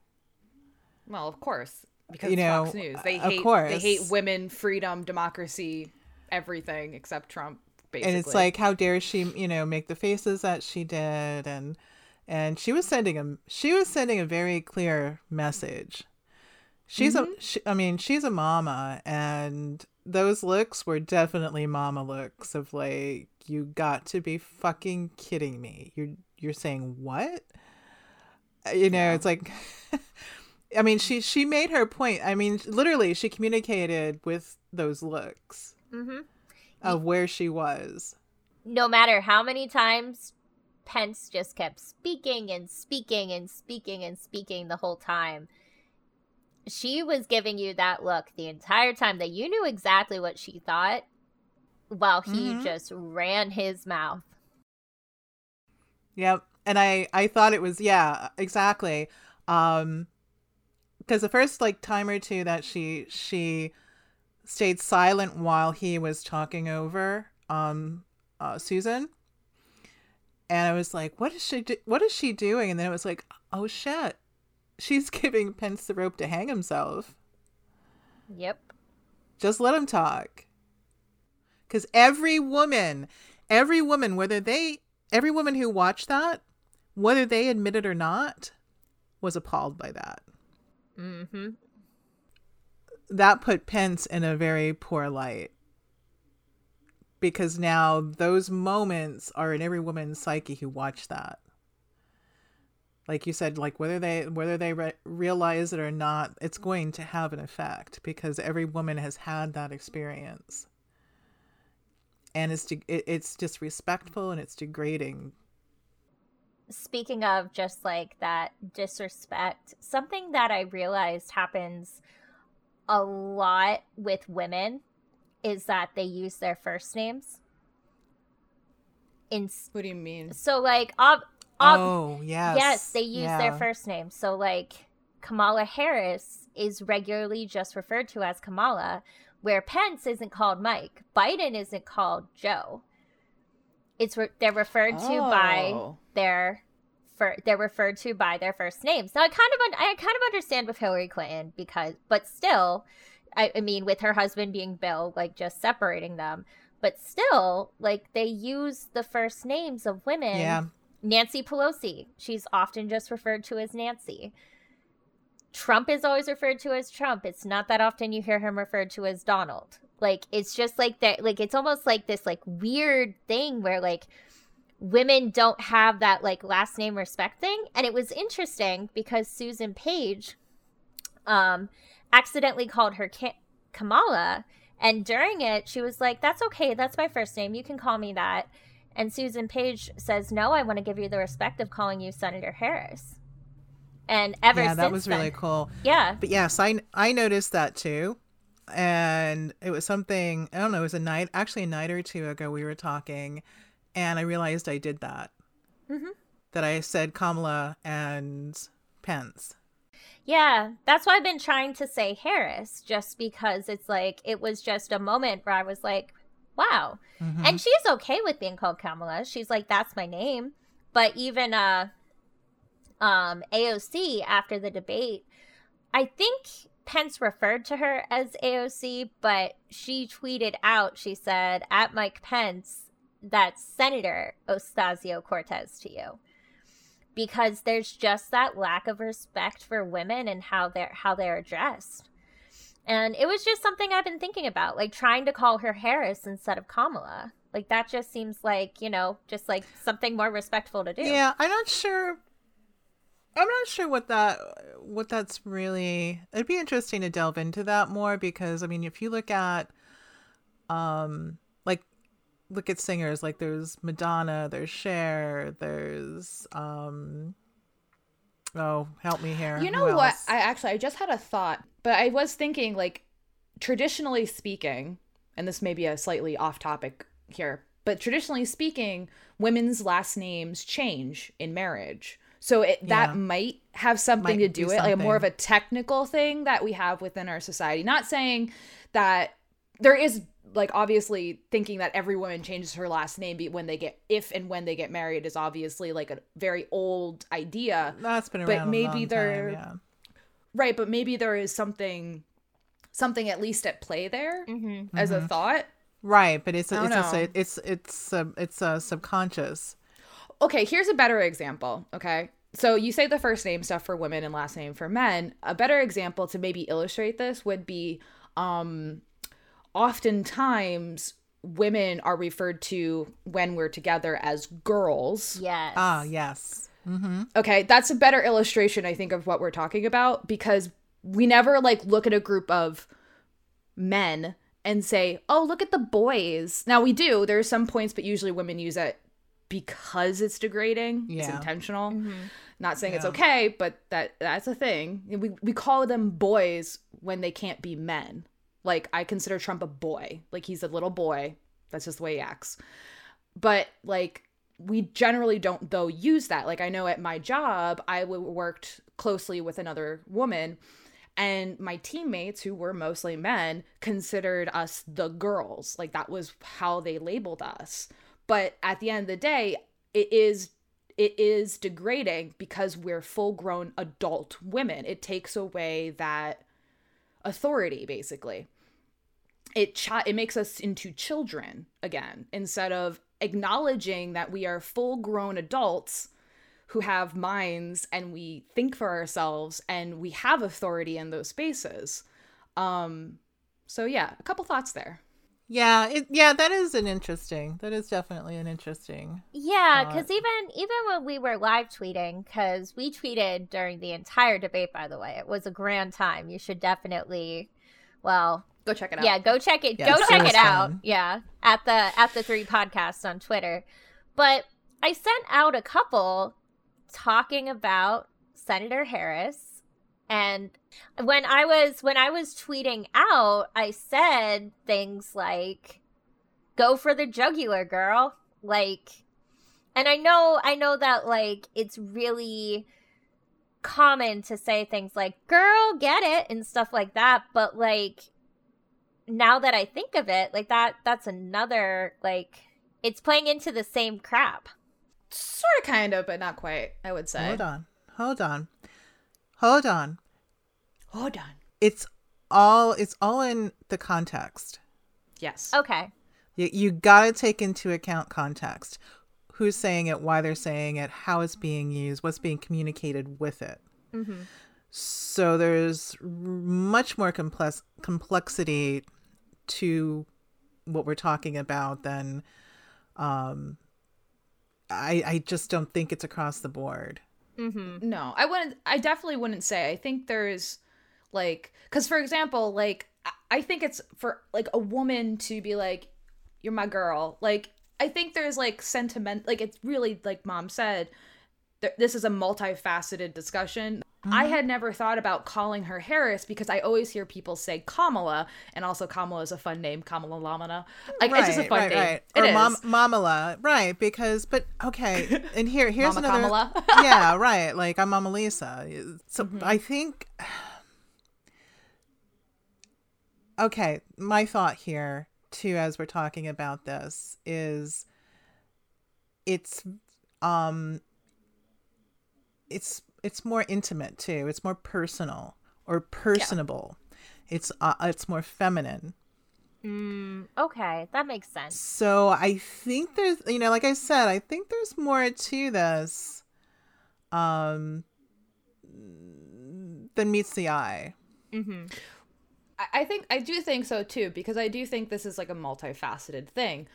Well, of course, because You know, Fox News. They hate. They hate women, freedom, democracy, everything except Trump. Basically, and it's like how dare she you know make the faces that she did and and she was sending a she was sending a very clear message she's a she, i mean she's a mama and those looks were definitely mama looks of like you got to be fucking kidding me. You're you're saying what? Uh, you know it's like (laughs) i mean she she made her point. I mean literally she communicated with those looks hmm of where she was. No matter how many times Pence just kept speaking and speaking and speaking and speaking the whole time, she was giving you that look the entire time that you knew exactly what she thought while he Mhm. just ran his mouth. Yep. And I I thought it was yeah, exactly. Um because the first like time or two that she she stayed silent while he was talking over um uh Susan and I was like what is she do- what is she doing and then it was like oh shit she's giving Pence the rope to hang himself Yep. just let him talk. Because every woman, every woman, whether they, every woman who watched that, whether they admit it or not, was appalled by that. Mm-hmm. That put Pence in a very poor light. Because now those moments are in every woman's psyche who watched that. Like you said, like whether they whether they re- realize it or not, it's going to have an effect because every woman has had that experience. and it's de- it, it's disrespectful and it's degrading. Speaking of just like that disrespect, something that I realized happens a lot with women is that they use their first names. In What do you mean? so like ob- ob- oh yes, yes, they use their first name. So like Kamala Harris is regularly just referred to as Kamala, where Pence isn't called Mike. Biden isn't called Joe. It's re- they're referred to by Oh. their for they're referred to by their first names. Now I kind of un- I kind of understand with Hillary Clinton because but still I, I mean with her husband being Bill like just separating them but still like they use the first names of women Yeah, Nancy Pelosi. She's often just referred to as Nancy. Trump is always referred to as Trump. It's not that often you hear him referred to as Donald. Like it's just like that like it's almost like this like weird thing where like women don't have that like last name respect thing. And it was interesting because susan page um accidentally called her Ka- kamala. And during it she was like that's okay. That's my first name. You can call me that and susan page says no i want to give you the respect of calling you senator harris and ever since. yeah, that was really cool. yeah But yes, I I noticed that too, and it was something I don't know. It was a night, actually a night or two ago. We were talking, and I realized I did that. Mhm. That I said Kamala and Pence. Yeah, that's why I've been trying to say Harris, just because it's like it was just a moment where I was like, wow. Mhm. And she's okay with being called Kamala. She's like, that's my name. But even uh um AOC after the debate, I think Pence referred to her as AOC, but she tweeted out, she said, at Mike Pence, that's Senator Ocasio Cortez to you because there's just that lack of respect for women and how they're how they're addressed. And it was just something I've been thinking about, like trying to call her Harris instead of Kamala. Like that just seems like, you know, just like something more respectful to do. Yeah, I'm not sure. I'm not sure what that what that's really. It'd be interesting to delve into that more because I mean, if you look at, um, like, look at singers like there's Madonna, there's Cher, there's um. Oh, help me here. You know what? I actually I just had a thought, but I was thinking like traditionally speaking, and this may be a slightly off topic here, but traditionally speaking, women's last names change in marriage. So it, that Yeah. might have something Might to be do with like more of a technical thing that we have within our society. Not saying that there is like obviously thinking that every woman changes her last name when they get if and when they get married is obviously like a very old idea. That's been around. But maybe there, yeah. right? But maybe there is something, something at least at play there mm-hmm. as mm-hmm. a thought. Right, but it's a, it's a, it's it's a, it's a subconscious. Okay, here's a better example. Okay, so you say the first name stuff for women and last name for men. A better example to maybe illustrate this would be um oftentimes women are referred to when we're together as girls. Yes. Ah, yes. Mm-hmm. Okay, that's a better illustration, I think, of what we're talking about because we never like look at a group of men and say, "Oh, look at the boys." Now we do. There are some points, but usually women use it because it's degrading. Yeah. It's intentional. Mm-hmm. Not saying yeah. it's okay, but that that's a thing. We we call them boys when they can't be men. Like I consider Trump a boy. Like he's a little boy. That's just the way he acts. But like we generally don't though use that. Like I know at my job, I worked closely with another woman and my teammates who were mostly men considered us the girls. Like that was how they labeled us. But at the end of the day, it is it is degrading because we're full grown adult women. It takes away that authority basically it ch- it makes us into children again instead of acknowledging that we are full grown adults who have minds and we think for ourselves and we have authority in those spaces. Um so yeah a couple thoughts there. Yeah it, yeah that is an interesting that is definitely an interesting yeah because even even when we were live tweeting because we tweeted during the entire debate by the way it was a grand time. You should definitely well Go check it out. Yeah, go check it. Yeah, go check it out. Yeah, at the at the three podcasts on Twitter. But I sent out a couple talking about Senator Harris, and when I was when I was tweeting out, I said things like, "Go for the jugular, girl!" Like, and I know I know that like it's really common to say things like girl get it and stuff like that but like now that I think of it, like that that's another like it's playing into the same crap. Sort of kind of, but not quite, I would say. Hold on. Hold on. Hold on. Hold on. It's all it's all in the context. Yes. Okay. You you got to take into account context. Who's saying it, why they're saying it, how it's being used, what's being communicated with it. hmm So there's much more complex complexity to what we're talking about, then um, I I just don't think it's across the board. Mm-hmm. No, I wouldn't. I definitely wouldn't say. I think there's like, because for example, like I think it's for like a woman to be like, "You're my girl." Like I think there's like sentiment. Like it's really like mom said. Th- this is a multifaceted discussion. Mm-hmm. I had never thought about calling her Harris because I always hear people say Kamala, and also Kamala is a fun name, Kamala Lamana. Like right, it's just a fun right, name. Right. It or is. Mom- Mamala, right? Because, but okay, (laughs) and here, here's Mama another. Kamala. (laughs) yeah, (laughs) right. Like I'm Mama Lisa. So mm-hmm. I think. (sighs) Okay, my thought here too, as we're talking about this, is it's um it's it's more intimate too. It's more personal or personable. Yeah. It's uh, it's more feminine. Mm, okay, that makes sense. So I think there's, you know, like I said, I think there's more to this, um, than meets the eye. Mm-hmm. I think I do think so too because I do think this is like a multifaceted thing.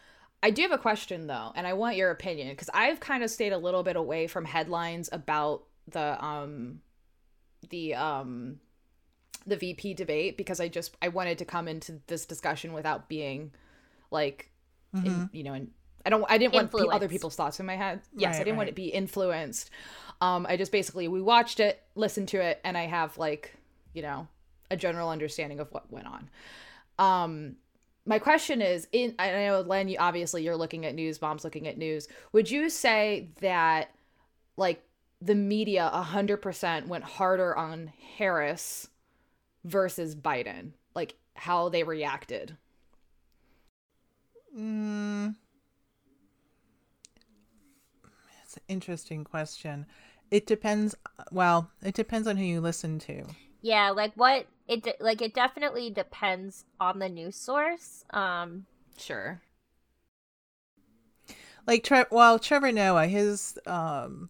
I do have a question though, and I want your opinion because I've kind of stayed a little bit away from headlines about the um the um the VP debate because I just I wanted to come into this discussion without being like mm-hmm. in, you know and I don't I didn't want other people's thoughts in my head. Yes, right, I didn't right. want it to be influenced. Um I just basically we watched it, listened to it and I have like, you know, a general understanding of what went on. Um my question is in I know Len you obviously you're looking at news, mom's looking at news. Would you say that like the media 100% went harder on Harris versus Biden, like how they reacted. Mm, it's an interesting question. It depends. Well, it depends on who you listen to. Yeah, like what it de- like it definitely depends on the news source. Um, Sure. like Tre- well Trevor Noah his um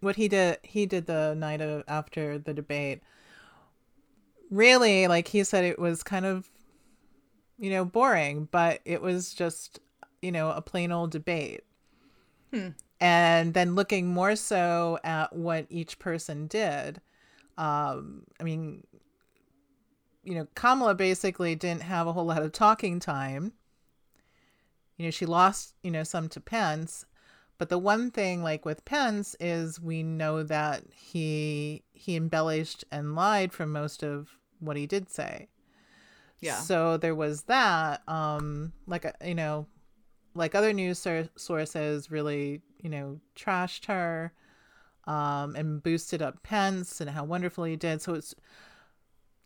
what he did he did the night of after the debate. Really like he said it was kind of you know boring but it was just you know a plain old debate. Hmm. and then looking more so at what each person did um i mean you know kamala basically didn't have a whole lot of talking time. You know she lost you know some to pence but the one thing like with pence is we know that he he embellished and lied for most of what he did say. Yeah. so there was that um like uh, you know like other news sources really you know trashed her um and boosted up pence and how wonderful he did. So it's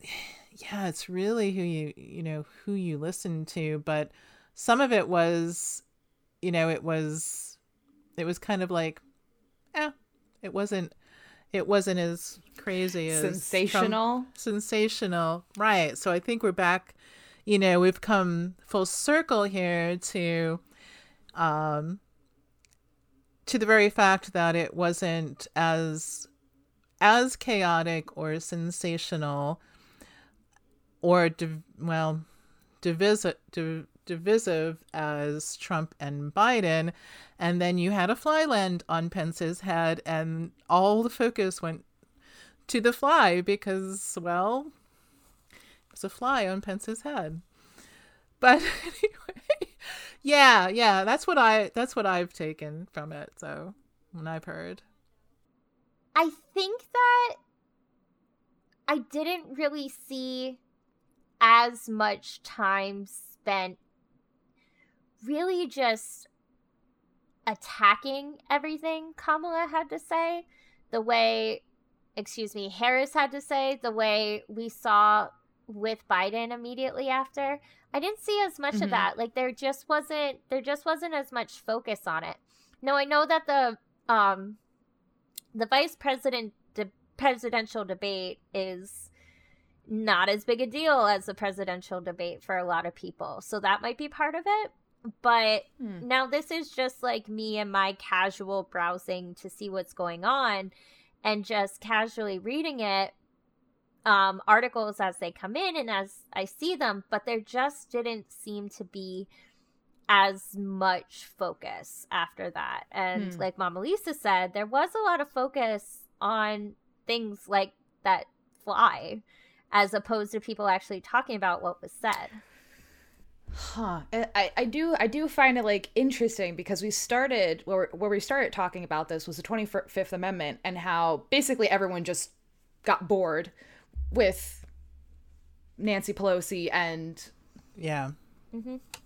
(sighs) yeah it's really who you you know who you listen to. But some of it was you know it was it was kind of like eh it wasn't it wasn't as crazy as Trump- Sensational. sensational right so i think we're back you know we've come full circle here to um to the very fact that it wasn't as as chaotic or sensational or div- well divisive div- divisive as Trump and Biden. And then you had a fly land on Pence's head and all the focus went to the fly because well it was a fly on Pence's head. But (laughs) anyway yeah yeah that's what I that's what I've taken from it so when I've heard. I think that I didn't really see as much time spent really just attacking everything Kamala had to say, the way, excuse me, Harris had to say, the way we saw with Biden immediately after. I didn't see as much Mhm. of that. Like there just wasn't there just wasn't as much focus on it. Now I know that the um the vice president de- presidential debate is not as big a deal as the presidential debate for a lot of people. So that might be part of it. But Hmm. now this is just like me and my casual browsing to see what's going on and just casually reading it um articles as they come in and as I see them, but there just didn't seem to be as much focus after that. And Hmm. like Mama Lisa said, there was a lot of focus on things like that fly as opposed to people actually talking about what was said. Huh. I, I- I do I do find it like interesting because we started where where we started talking about this was the 25th Amendment and how basically everyone just got bored with Nancy Pelosi and yeah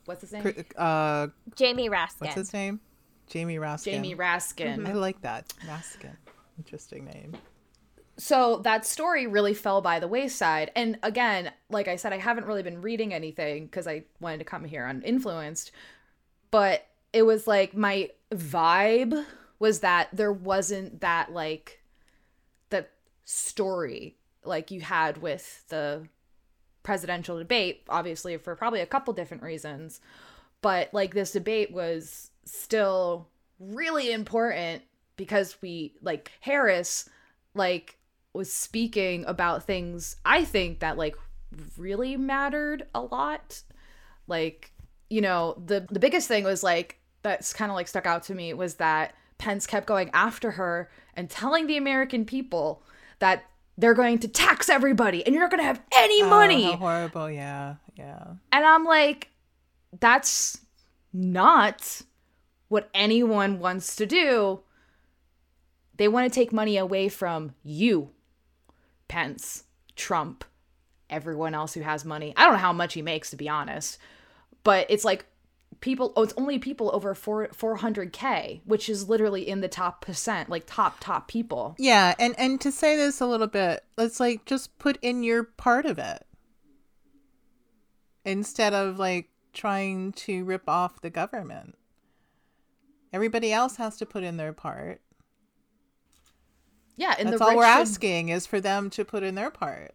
what's his name? Uh Jamie Raskin. what's his name Jamie Raskin Jamie Raskin. I like that Raskin interesting name so that story really fell by the wayside. And again like i said i haven't really been reading anything because i wanted to come here uninfluenced but it was like my vibe was that there wasn't that like that story like you had with the presidential debate obviously for probably a couple different reasons but like this debate was still really important because we like harris like was speaking about things I think that like really mattered a lot. Like, you know, the the biggest thing was like that's kind of like stuck out to me was that Pence kept going after her and telling the American people that they're going to tax everybody and you're not going to have any Oh, money. how horrible yeah yeah And I'm like, that's not what anyone wants to do. They want to take money away from you, Pence, Trump, everyone else who has money. I don't know how much he makes, to be honest, but it's like people, oh, it's only people over four, 400K, which is literally in the top percent, like top, top people. Yeah, and and to say this a little bit, let's like just put in your part of it instead of like trying to rip off the government. Everybody else has to put in their part. Yeah, and That's the all we're should- asking is for them to put in their part.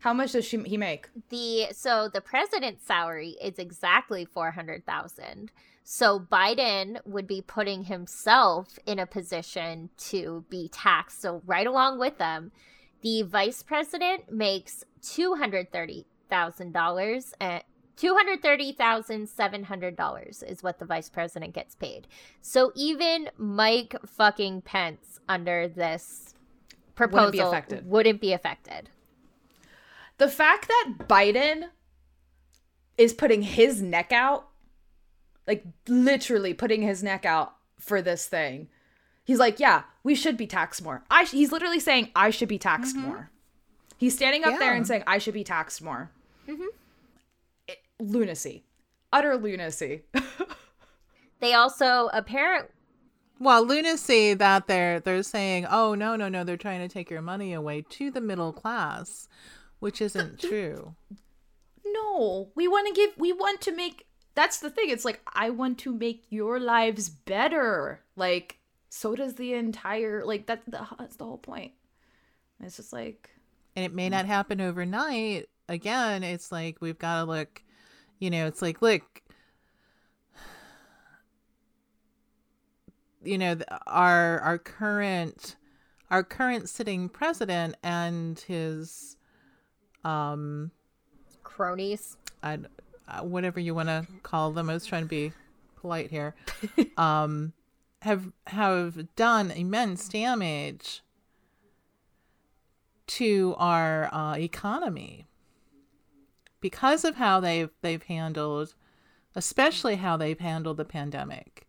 How much does she he make? The so the president's salary is exactly 400,000. So Biden would be putting himself in a position to be taxed. So right along with them, the vice president makes $230,000 and $230,700 is what the vice president gets paid. So even Mike fucking Pence under this proposal Wouldn't be affected. wouldn't be affected. The fact that Biden is putting his neck out, like literally putting his neck out for this thing. He's like, yeah, we should be taxed more. I sh-, he's literally saying I should be taxed mm-hmm. more. He's standing up there and saying I should be taxed more. It- lunacy, utter lunacy. (laughs) They also apparent Well, lunacy that they're they're saying, "Oh, no, no, no, they're trying to take your money away to the middle class," which isn't true. no, we want to give. We want to make. That's the thing. It's like I want to make your lives better. Like so does the entire. Like that. The, that's the whole point. And it's just like And it may not happen overnight. Again, it's like we've got to look, you know, it's like, look, you know, our our current our current sitting president and his um cronies. I, uh, whatever you want to call them. I was trying to be polite here. (laughs) um, have have done immense damage to our uh, economy because of how they've they've handled, especially how they've handled the pandemic,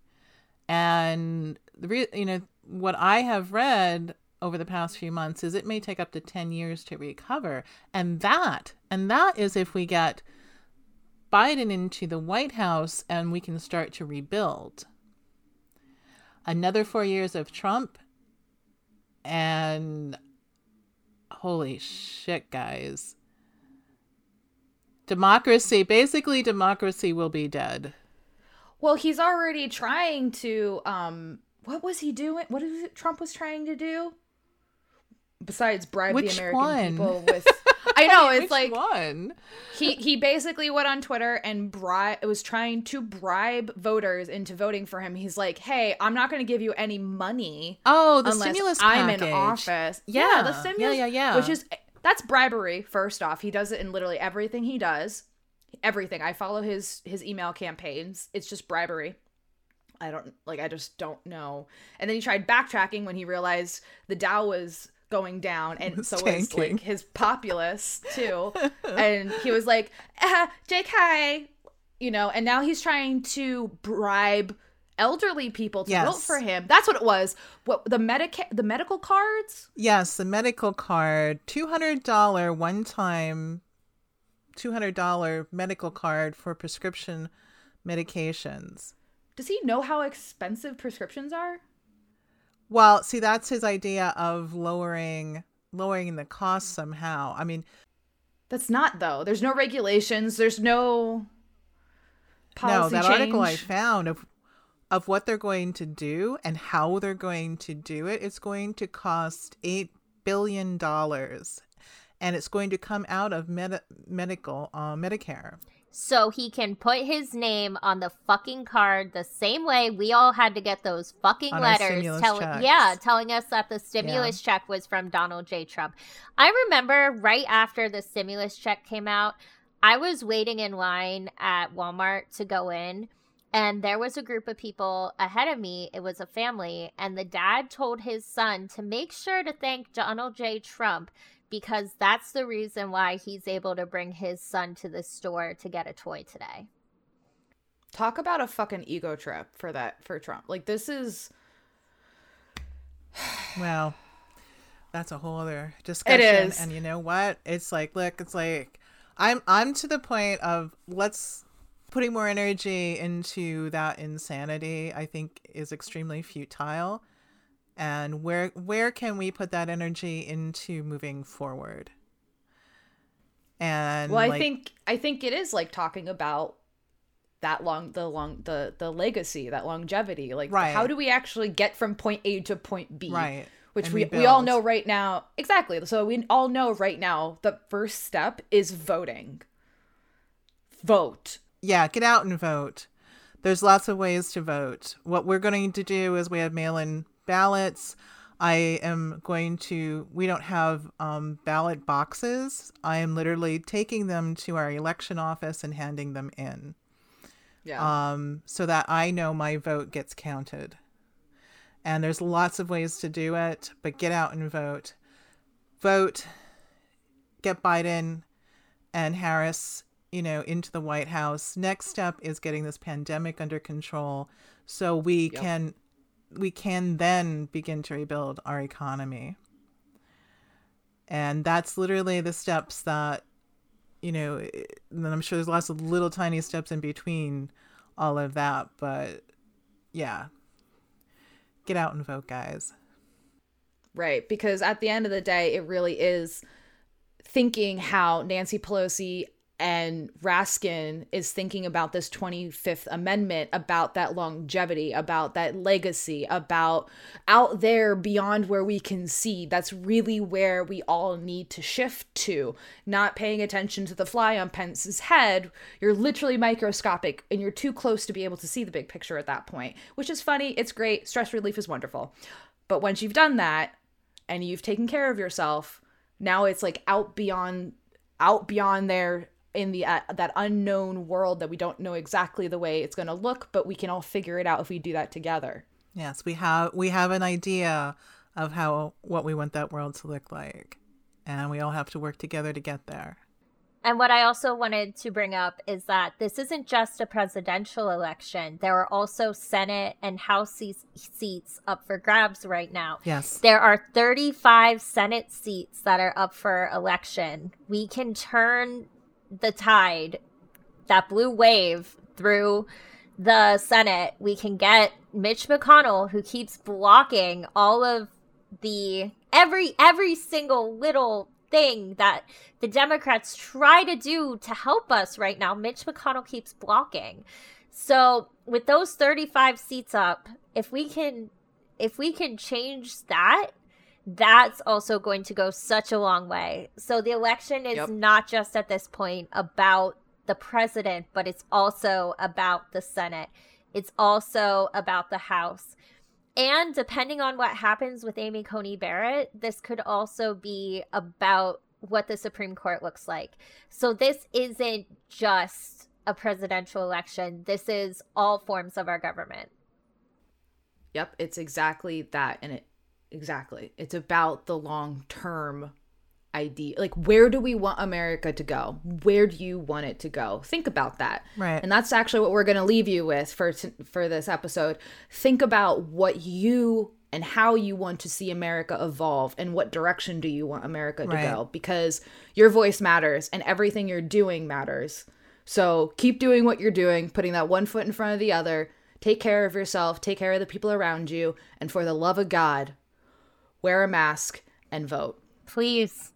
and the re- you know what I have read over the past few months is it may take up to 10 years to recover and that and that is if we get Biden into the White House and we can start to rebuild. Another four years of Trump, and holy shit, guys. Democracy, basically, democracy will be dead. Well, he's already trying to um what was he doing? What is it Trump was trying to do? Besides bribe Which the American one? people (laughs) with I know, it's like one? he he basically went on Twitter and bribe was trying to bribe voters into voting for him. He's like, "Hey, I'm not going to give you any money Oh, the stimulus I'm package. in office." Yeah, the stimulus yeah, yeah, yeah. which is that's bribery first off. He does it in literally everything he does. Everything. I follow his his email campaigns. It's just bribery. I don't like I just don't know. And then he tried backtracking when he realized the Dow was going down and (laughs) so was like his populace too. (laughs) and he was like, uh, JK, you know, and now he's trying to bribe elderly people to vote for him. That's what it was. What the medica- the medical cards? Yes, the medical card, $200 one time, $200 medical card for prescription medications. Does he know how expensive prescriptions are? Well, see, that's his idea of lowering lowering the cost somehow. I mean, That's not though. There's no regulations. There's no policy no, that change. article I found of of what they're going to do and how they're going to do it, it's going to cost eight billion dollars, and it's going to come out of med- medical uh, Medicare. So he can put his name on the fucking card the same way we all had to get those fucking On letters telling yeah, telling us that the stimulus check was from Donald J. Trump. I remember right after the stimulus check came out, I was waiting in line at Walmart to go in and there was a group of people ahead of me. It was a family, and the dad told his son to make sure to thank Donald J. Trump because that's the reason why he's able to bring his son to the store to get a toy today. Talk about a fucking ego trip for that for Trump. Like this is (sighs) Well, that's a whole other discussion. is. And you know what? It's like, look, it's like I'm I'm to the point of let's putting more energy into that insanity. I think is extremely futile. And where where can we put that energy into moving forward? And well, I like, think I think it is like talking about that long the long the the legacy that longevity like Right. how do we actually get from point a to point b Right. which And we, we all know right now exactly so we all know right now the first step is voting vote Yeah, get out and vote. There's lots of ways to vote. What we're going to do is we have mail in ballots. I am going to, we don't have um, ballot boxes. I am literally taking them to our election office and handing them in yeah um, so that I know my vote gets counted. And there's lots of ways to do it, but get out and vote. Vote, get Biden and Harris, you know, into the White House. Next step is getting this pandemic under control so we Yep. can we can then begin to rebuild our economy. And that's literally the steps that you know, and I'm sure there's lots of little tiny steps in between all of that, but yeah. Get out and vote, guys. Right. Because at the end of the day, it really is thinking how Nancy Pelosi and Raskin is thinking about this 25th Amendment, about that longevity, about that legacy, about out there beyond where we can see. That's really where we all need to shift to. Not paying attention to the fly on Pence's head. You're literally microscopic and you're too close to be able to see the big picture at that point, which is funny. It's great. Stress relief is wonderful. But once you've done that, and you've taken care of yourself now it's like out beyond out beyond there in the uh, that unknown world that we don't know exactly the way it's going to look but we can all figure it out if we do that together Yes, we have we have an idea of how what we want that world to look like. And we all have to work together to get there. And what I also wanted to bring up is that this isn't just a presidential election. There are also Senate and House seats, seats up for grabs right now. Yes. There are 35 Senate seats that are up for election. We can turn the tide, that blue wave, through the Senate. We can get Mitch McConnell, who keeps blocking all of the every every single little thing that the Democrats try to do to help us right now. Mitch McConnell keeps blocking. So with those 35 seats up, if we can if we can change that, that's also going to go such a long way. So the election is Yep. not just at this point about the president, but it's also about the Senate. It's also about the House. And depending on what happens with Amy Coney Barrett, this could also be about what the Supreme Court looks like. So this isn't just a presidential election. This is all forms of our government. yep it's exactly that and it exactly. It's about the long term idea. Like where do we want america to go? Where do you want it to go? Think about that. Right. and that's actually what we're going to leave you with for t- for this episode. Think about what you and how you want to see america evolve and what direction do you want america to Right. go? Because your voice matters and everything you're doing matters. So keep doing what you're doing putting that one foot in front of the other. Take care of yourself. Take care of the people around you. And for the love of god wear a mask and vote Please.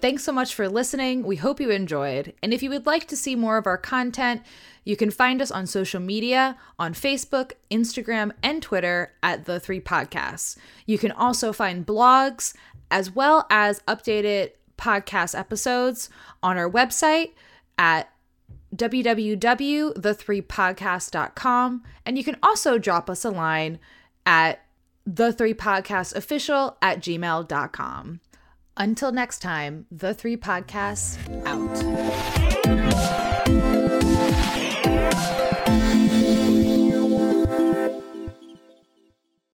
Thanks so much for listening. We hope you enjoyed. And if you would like to see more of our content, you can find us on social media on Facebook, Instagram, and Twitter at The Three Podcasts. You can also find blogs as well as updated podcast episodes on our website at www.the3podcast.com. And you can also drop us a line at the three podcast official at gmail.com. Until next time, the three podcasts out.